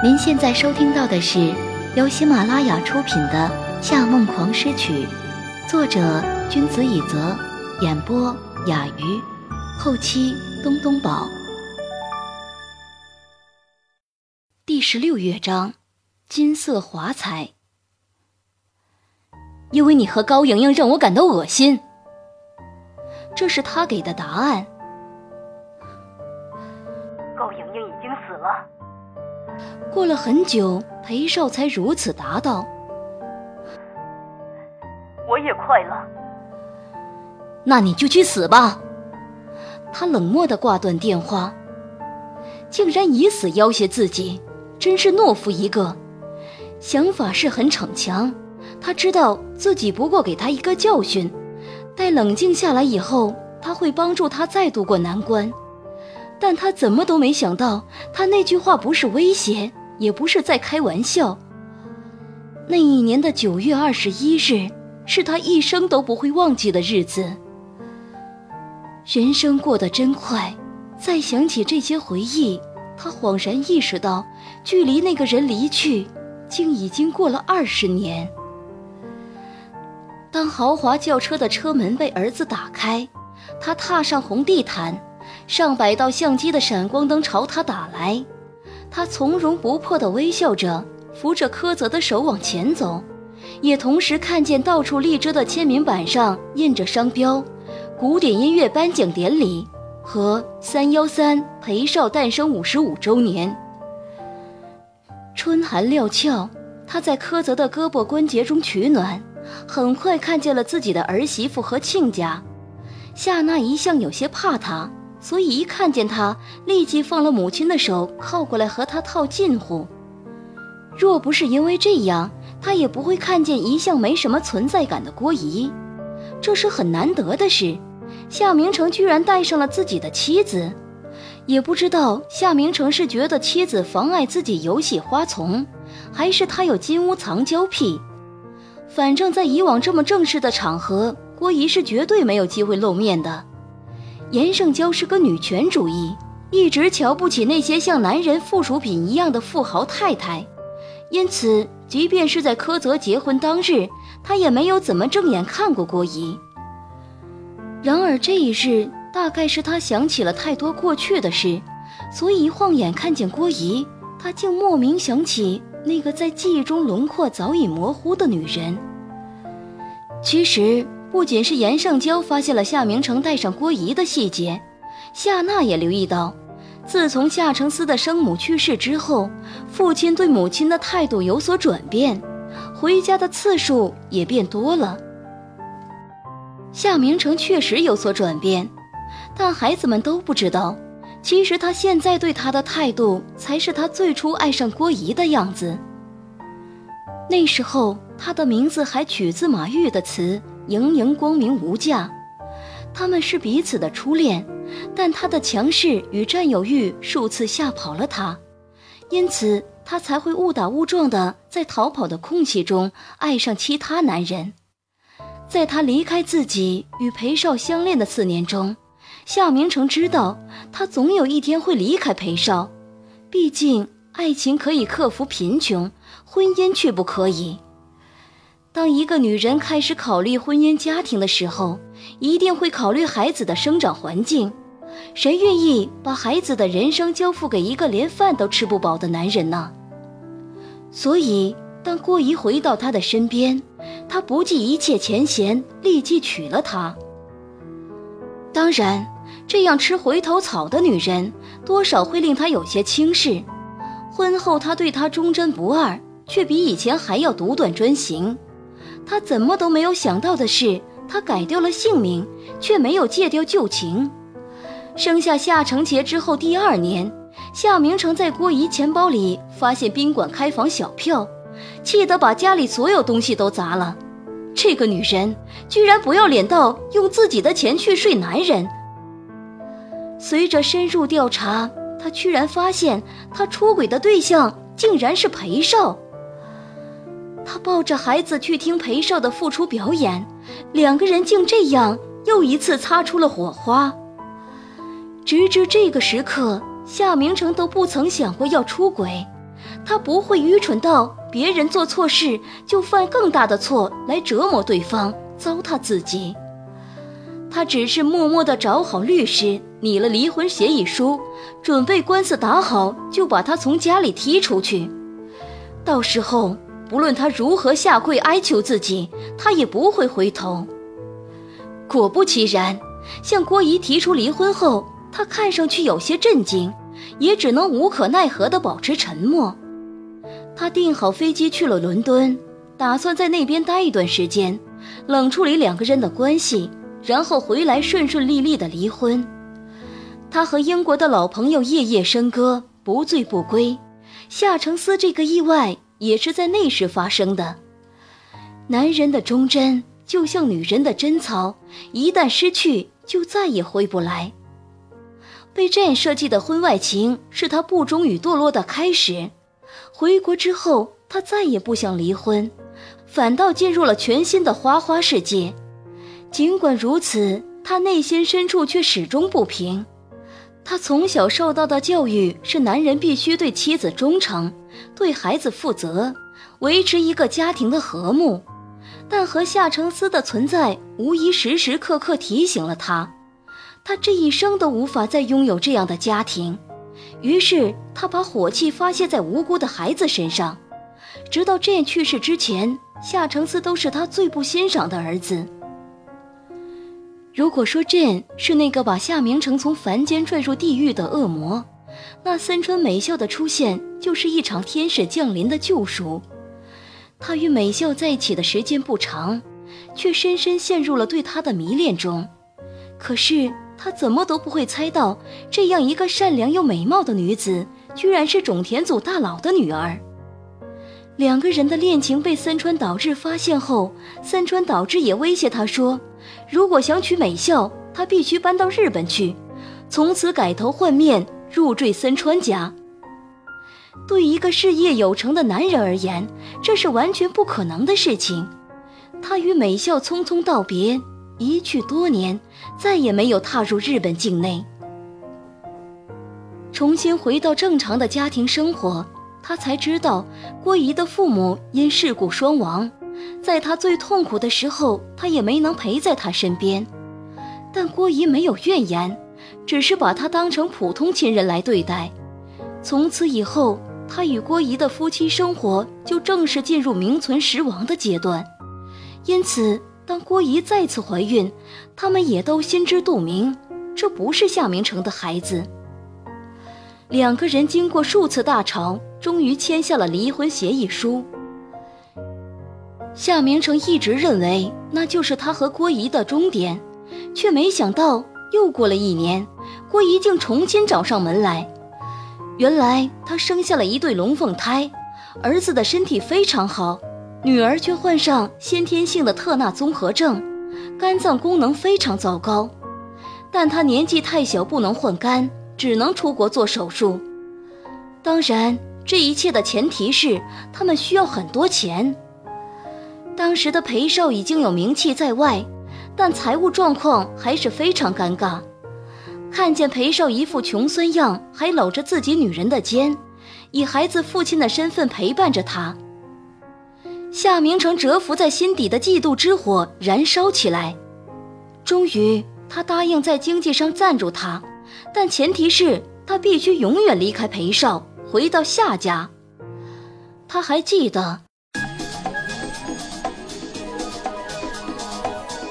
您现在收听到的是由喜马拉雅出品的《夏梦狂诗曲》，作者君子以泽，演播雅鱼，后期东东宝。第十六乐章，金色华彩。因为你和高莹莹让我感到恶心，这是他给的答案。高莹莹已经死了。过了很久，裴少才如此答道：“我也快了。”那你就去死吧。他冷漠的挂断电话，竟然以死要挟自己，真是懦夫一个。想法是很逞强，他知道自己不过给他一个教训，待冷静下来以后，他会帮助他再度过难关。但他怎么都没想到，他那句话不是威胁，也不是在开玩笑。那一年的九月二十一日，是他一生都不会忘记的日子。人生过得真快，再想起这些回忆，他恍然意识到，距离那个人离去，竟已经过了二十年。当豪华轿车的车门被儿子打开，他踏上红地毯。上百道相机的闪光灯朝他打来，他从容不迫地微笑着，扶着柯泽的手往前走，也同时看见到处立着的签名板上印着商标“古典音乐颁奖典礼”和“三幺三裴少诞生五十五周年”。春寒料峭，他在柯泽的胳膊关节中取暖，很快看见了自己的儿媳妇和亲家。夏娜一向有些怕他。所以一看见他，立即放了母亲的手，靠过来和他套近乎。若不是因为这样，他也不会看见一向没什么存在感的郭姨。这是很难得的事，夏明成居然带上了自己的妻子。也不知道夏明成是觉得妻子妨碍自己游戏花丛，还是他有金屋藏娇癖。反正，在以往这么正式的场合，郭姨是绝对没有机会露面的。严胜娇是个女权主义，一直瞧不起那些像男人附属品一样的富豪太太，因此，即便是在柯泽结婚当日，她也没有怎么正眼看过郭姨。然而这一日，大概是他想起了太多过去的事，所以一晃眼看见郭姨，他竟莫名想起那个在记忆中轮廓早已模糊的女人。其实。不仅是严胜娇发现了夏明成带上郭姨的细节，夏娜也留意到，自从夏承思的生母去世之后，父亲对母亲的态度有所转变，回家的次数也变多了。夏明成确实有所转变，但孩子们都不知道，其实他现在对他的态度，才是他最初爱上郭姨的样子。那时候，他的名字还取自马玉的词。盈盈光明无价，他们是彼此的初恋，但他的强势与占有欲数次吓跑了他，因此他才会误打误撞的在逃跑的空隙中爱上其他男人。在他离开自己与裴少相恋的四年中，夏明成知道他总有一天会离开裴少，毕竟爱情可以克服贫穷，婚姻却不可以。当一个女人开始考虑婚姻家庭的时候，一定会考虑孩子的生长环境。谁愿意把孩子的人生交付给一个连饭都吃不饱的男人呢？所以，当郭姨回到他的身边，他不计一切前嫌，立即娶了她。当然，这样吃回头草的女人，多少会令他有些轻视。婚后，他对她忠贞不二，却比以前还要独断专行。他怎么都没有想到的是，他改掉了姓名，却没有戒掉旧情。生下夏承杰之后，第二年，夏明成在郭姨钱包里发现宾馆开房小票，气得把家里所有东西都砸了。这个女人居然不要脸到用自己的钱去睡男人。随着深入调查，他居然发现他出轨的对象竟然是裴少。他抱着孩子去听裴少的复出表演，两个人竟这样又一次擦出了火花。直至这个时刻，夏明成都不曾想过要出轨，他不会愚蠢到别人做错事就犯更大的错来折磨对方、糟蹋自己。他只是默默地找好律师，拟了离婚协议书，准备官司打好就把他从家里踢出去。到时候，不论他如何下跪哀求自己，他也不会回头。果不其然，向郭姨提出离婚后，他看上去有些震惊，也只能无可奈何地保持沉默。他订好飞机去了伦敦，打算在那边待一段时间，冷处理两个人的关系。然后回来顺顺利利的离婚，他和英国的老朋友夜夜笙歌，不醉不归。夏承思这个意外也是在那时发生的。男人的忠贞就像女人的贞操，一旦失去就再也回不来。被这样设计的婚外情是他不忠与堕落的开始。回国之后，他再也不想离婚，反倒进入了全新的花花世界。尽管如此，他内心深处却始终不平。他从小受到的教育是，男人必须对妻子忠诚，对孩子负责，维持一个家庭的和睦。但和夏承思的存在，无疑时时刻刻提醒了他，他这一生都无法再拥有这样的家庭。于是，他把火气发泄在无辜的孩子身上。直到 Jane 去世之前，夏承思都是他最不欣赏的儿子。如果说 Jane 是那个把夏明成从凡间拽入地狱的恶魔，那森川美孝的出现就是一场天使降临的救赎。他与美孝在一起的时间不长，却深深陷入了对她的迷恋中。可是他怎么都不会猜到，这样一个善良又美貌的女子，居然是种田组大佬的女儿。两个人的恋情被三川导致发现后，三川导致也威胁他说。如果想娶美孝，他必须搬到日本去，从此改头换面，入赘三川家。对一个事业有成的男人而言，这是完全不可能的事情。他与美孝匆匆道别，一去多年，再也没有踏入日本境内。重新回到正常的家庭生活，他才知道郭姨的父母因事故双亡。在他最痛苦的时候，他也没能陪在他身边，但郭姨没有怨言，只是把他当成普通亲人来对待。从此以后，他与郭姨的夫妻生活就正式进入名存实亡的阶段。因此，当郭姨再次怀孕，他们也都心知肚明，这不是夏明成的孩子。两个人经过数次大吵，终于签下了离婚协议书。夏明成一直认为那就是他和郭姨的终点，却没想到又过了一年，郭姨竟重新找上门来。原来她生下了一对龙凤胎，儿子的身体非常好，女儿却患上先天性的特纳综合症，肝脏功能非常糟糕。但她年纪太小，不能换肝，只能出国做手术。当然，这一切的前提是他们需要很多钱。当时的裴少已经有名气在外，但财务状况还是非常尴尬。看见裴少一副穷酸样，还搂着自己女人的肩，以孩子父亲的身份陪伴着他，夏明成蛰伏在心底的嫉妒之火燃烧起来。终于，他答应在经济上赞助他，但前提是他必须永远离开裴少，回到夏家。他还记得。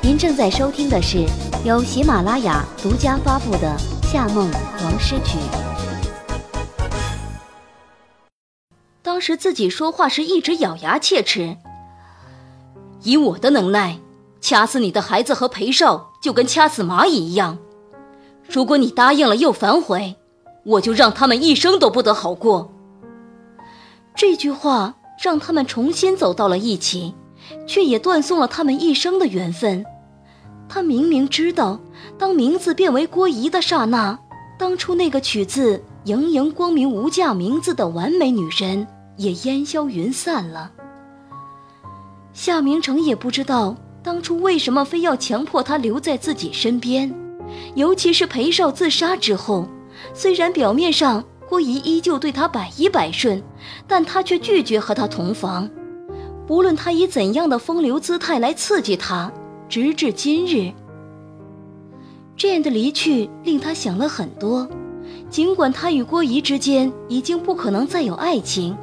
您正在收听的是由喜马拉雅独家发布的《夏梦王诗曲》。当时自己说话时一直咬牙切齿，以我的能耐，掐死你的孩子和裴少就跟掐死蚂蚁一样。如果你答应了又反悔，我就让他们一生都不得好过。这句话让他们重新走到了一起，却也断送了他们一生的缘分。他明明知道，当名字变为郭姨的刹那，当初那个取自盈盈光明无价名字的完美女人也烟消云散了。夏明成也不知道当初为什么非要强迫她留在自己身边，尤其是裴少自杀之后，虽然表面上郭姨依旧对他百依百顺，但他却拒绝和他同房。不论他以怎样的风流姿态来刺激他，直至今日，这样的离去令他想了很多。尽管他与郭姨之间已经不可能再有爱情，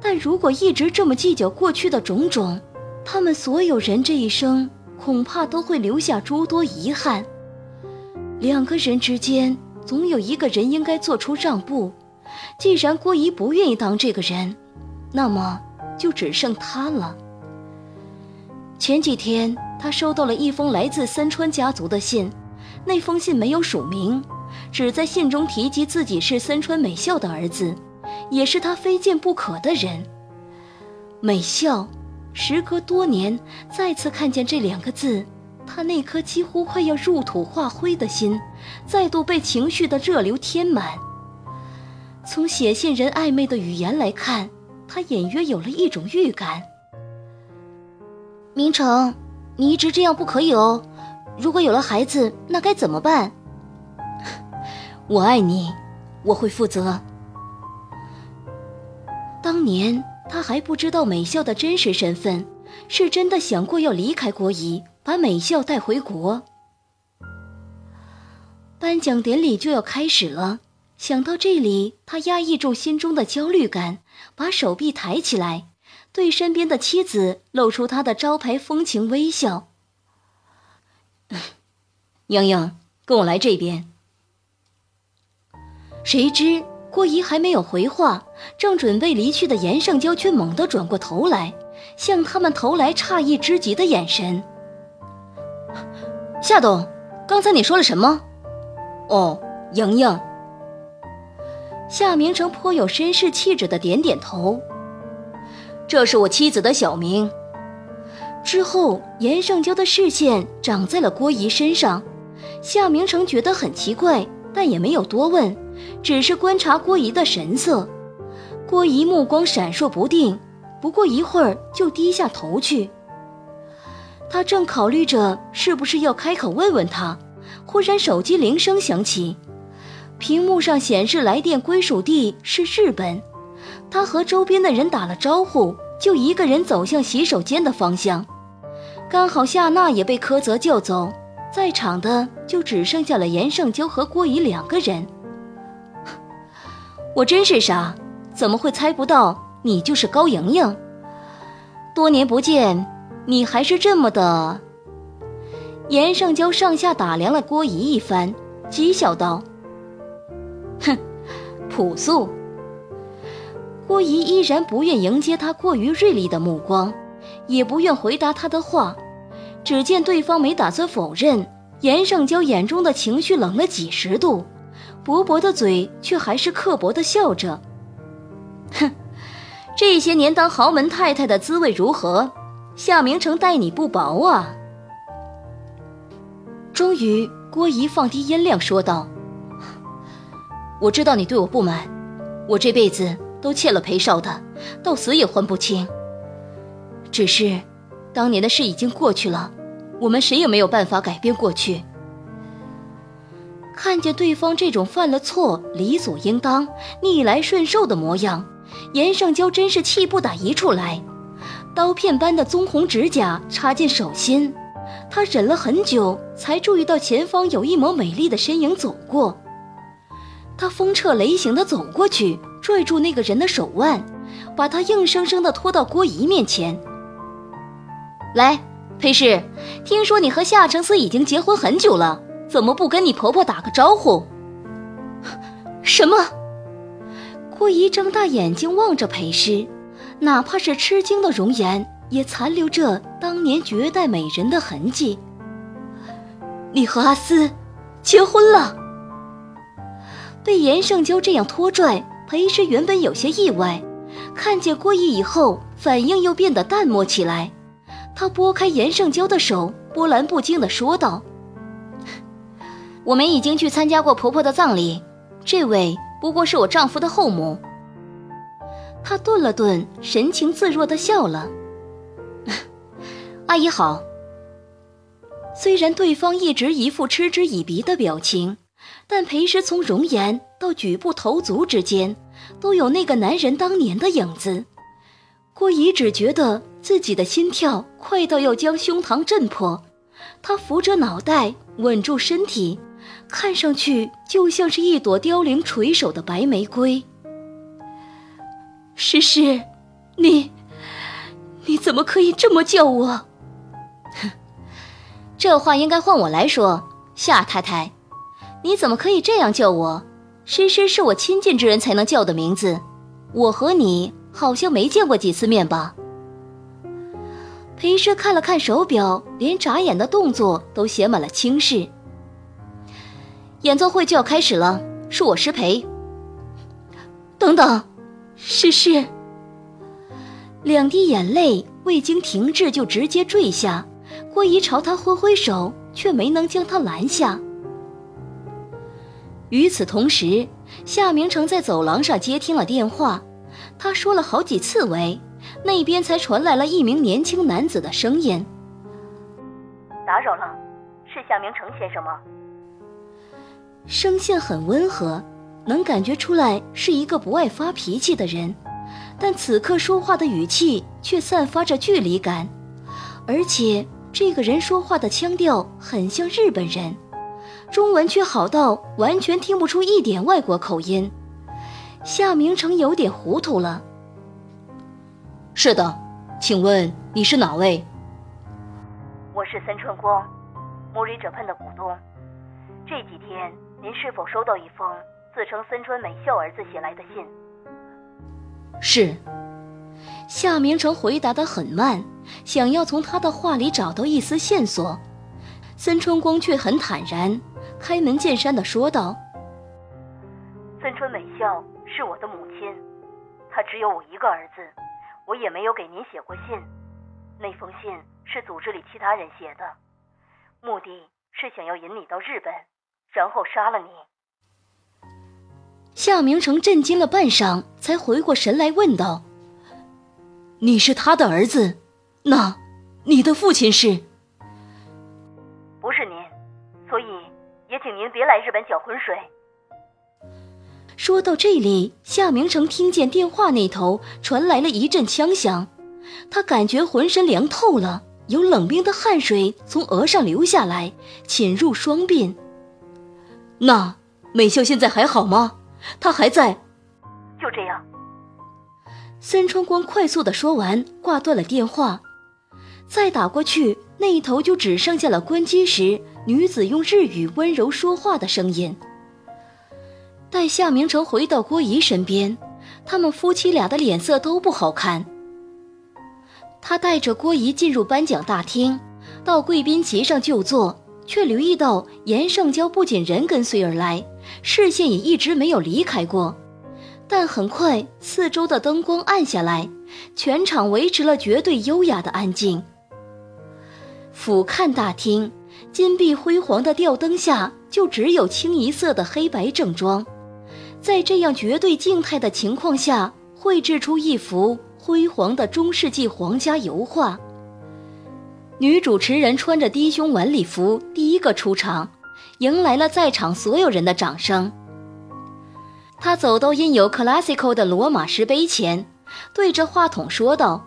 但如果一直这么计较过去的种种，他们所有人这一生恐怕都会留下诸多遗憾。两个人之间，总有一个人应该做出让步。既然郭姨不愿意当这个人，那么。就只剩他了。前几天，他收到了一封来自三川家族的信，那封信没有署名，只在信中提及自己是三川美孝的儿子，也是他非见不可的人。美孝，时隔多年再次看见这两个字，他那颗几乎快要入土化灰的心，再度被情绪的热流填满。从写信人暧昧的语言来看。他隐约有了一种预感。明成，你一直这样不可以哦。如果有了孩子，那该怎么办？我爱你，我会负责。当年他还不知道美孝的真实身份，是真的想过要离开国仪，把美孝带回国。颁奖典礼就要开始了。想到这里，他压抑住心中的焦虑感，把手臂抬起来，对身边的妻子露出他的招牌风情微笑。莹莹，跟我来这边。谁知郭姨还没有回话，正准备离去的严胜娇却猛地转过头来，向他们投来诧异之极的眼神。夏董，刚才你说了什么？哦，莹莹。夏明成颇有绅士气质的点点头。这是我妻子的小名。之后，严胜娇的视线长在了郭姨身上。夏明成觉得很奇怪，但也没有多问，只是观察郭姨的神色。郭姨目光闪烁不定，不过一会儿就低下头去。他正考虑着是不是要开口问问他，忽然手机铃声响起。屏幕上显示来电归属地是日本，他和周边的人打了招呼，就一个人走向洗手间的方向。刚好夏娜也被柯泽叫走，在场的就只剩下了严胜娇和郭姨两个人。我真是傻，怎么会猜不到你就是高莹莹？多年不见，你还是这么的……严胜娇上下打量了郭姨一番，讥笑道。哼，朴素。郭姨依然不愿迎接他过于锐利的目光，也不愿回答他的话。只见对方没打算否认，严胜娇眼中的情绪冷了几十度，薄薄的嘴却还是刻薄的笑着。哼，这些年当豪门太太的滋味如何？夏明成待你不薄啊。终于，郭姨放低音量说道。我知道你对我不满，我这辈子都欠了裴少的，到死也还不清。只是，当年的事已经过去了，我们谁也没有办法改变过去。看见对方这种犯了错理所应当、逆来顺受的模样，严胜娇真是气不打一处来，刀片般的棕红指甲插进手心，她忍了很久，才注意到前方有一抹美丽的身影走过。他风掣雷行地走过去，拽住那个人的手腕，把他硬生生地拖到郭姨面前。来，裴氏，听说你和夏承思已经结婚很久了，怎么不跟你婆婆打个招呼？什么？郭姨睁大眼睛望着裴氏，哪怕是吃惊的容颜，也残留着当年绝代美人的痕迹。你和阿思结婚了？被严胜娇这样拖拽，裴师原本有些意外，看见郭毅以后，反应又变得淡漠起来。他拨开严胜娇的手，波澜不惊地说道：“我们已经去参加过婆婆的葬礼，这位不过是我丈夫的后母。”他顿了顿，神情自若地笑了：“阿姨好。”虽然对方一直一副嗤之以鼻的表情。但裴师从容颜到举步投足之间，都有那个男人当年的影子。郭姨只觉得自己的心跳快到要将胸膛震破，她扶着脑袋，稳住身体，看上去就像是一朵凋零垂首的白玫瑰。诗诗，你，你怎么可以这么叫我？哼，这话应该换我来说，夏太太。你怎么可以这样叫我？诗诗是我亲近之人才能叫的名字，我和你好像没见过几次面吧？裴诗看了看手表，连眨眼的动作都写满了轻视。演奏会就要开始了，恕我失陪。等等，诗诗。两滴眼泪未经停滞就直接坠下，郭姨朝他挥挥手，却没能将他拦下。与此同时，夏明成在走廊上接听了电话。他说了好几次“喂”，那边才传来了一名年轻男子的声音：“打扰了，是夏明成先生吗？”声线很温和，能感觉出来是一个不爱发脾气的人，但此刻说话的语气却散发着距离感，而且这个人说话的腔调很像日本人。中文却好到完全听不出一点外国口音，夏明成有点糊涂了。是的，请问你是哪位？我是森川光，莫瑞者喷的股东。这几天您是否收到一封自称森川美孝儿子写来的信？是。夏明成回答的很慢，想要从他的话里找到一丝线索。森川光却很坦然。开门见山的说道：“森川美孝是我的母亲，她只有我一个儿子，我也没有给您写过信。那封信是组织里其他人写的，目的是想要引你到日本，然后杀了你。”夏明成震惊了半晌，才回过神来问道：“你是他的儿子？那你的父亲是？”也请您别来日本搅浑水。说到这里，夏明成听见电话那头传来了一阵枪响，他感觉浑身凉透了，有冷冰的汗水从额上流下来，侵入双鬓。那美秀现在还好吗？她还在。就这样。森川光快速的说完，挂断了电话。再打过去，那一头就只剩下了关机时。女子用日语温柔说话的声音。待夏明成回到郭姨身边，他们夫妻俩的脸色都不好看。他带着郭姨进入颁奖大厅，到贵宾席上就坐，却留意到严胜娇不仅人跟随而来，视线也一直没有离开过。但很快，四周的灯光暗下来，全场维持了绝对优雅的安静。俯瞰大厅。金碧辉煌的吊灯下，就只有清一色的黑白正装。在这样绝对静态的情况下，绘制出一幅辉煌的中世纪皇家油画。女主持人穿着低胸晚礼服，第一个出场，迎来了在场所有人的掌声。她走到印有 “classical” 的罗马石碑前，对着话筒说道：“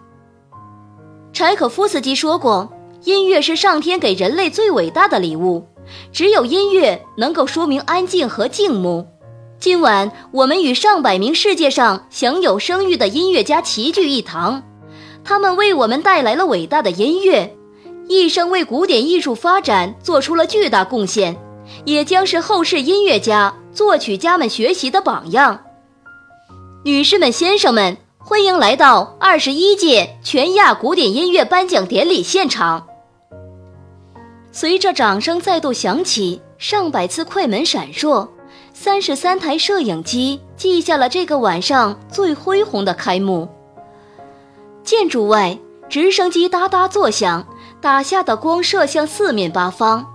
柴可夫斯基说过。”音乐是上天给人类最伟大的礼物，只有音乐能够说明安静和静穆。今晚我们与上百名世界上享有声誉的音乐家齐聚一堂，他们为我们带来了伟大的音乐，一生为古典艺术发展做出了巨大贡献，也将是后世音乐家、作曲家们学习的榜样。女士们、先生们，欢迎来到二十一届全亚古典音乐颁奖典礼现场。随着掌声再度响起，上百次快门闪烁，三十三台摄影机记下了这个晚上最恢宏的开幕。建筑外，直升机哒哒作响，打下的光射向四面八方。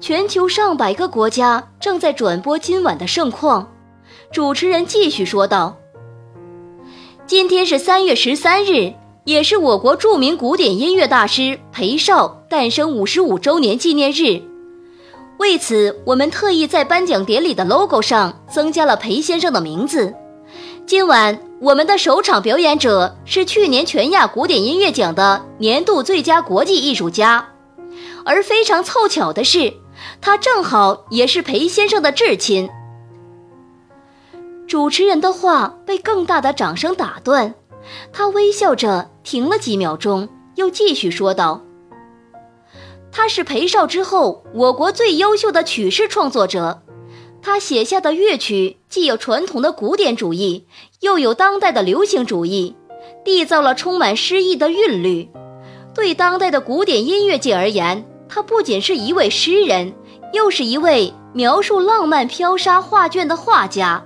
全球上百个国家正在转播今晚的盛况。主持人继续说道：“今天是三月十三日。”也是我国著名古典音乐大师裴少诞生五十五周年纪念日。为此，我们特意在颁奖典礼的 logo 上增加了裴先生的名字。今晚我们的首场表演者是去年全亚古典音乐奖的年度最佳国际艺术家，而非常凑巧的是，他正好也是裴先生的至亲。主持人的话被更大的掌声打断，他微笑着停了几秒钟，又继续说道。他是裴少之后我国最优秀的曲式创作者，他写下的乐曲既有传统的古典主义，又有当代的流行主义，缔造了充满诗意的韵律。对当代的古典音乐界而言，他不仅是一位诗人，又是一位描述浪漫飘沙画卷的画家。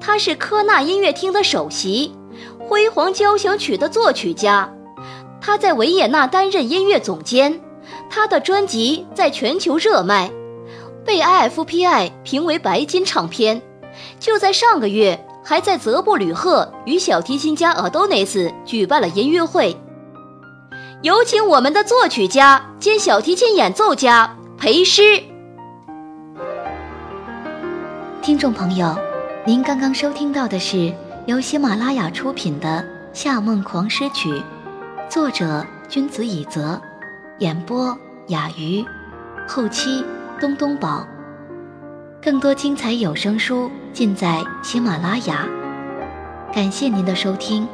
他是科纳音乐厅的首席，辉煌交响曲的作曲家，他在维也纳担任音乐总监。他的专辑在全球热卖，被 IFPI 评为白金唱片。就在上个月，还在泽布吕赫与小提琴家 Adonis 举办了音乐会。有请我们的作曲家兼小提琴演奏家裴诗。听众朋友，您刚刚收听到的是由喜马拉雅出品的《夏梦狂诗曲》，作者君子以泽。演播雅鱼，后期东东宝。更多精彩有声书尽在喜马拉雅。感谢您的收听。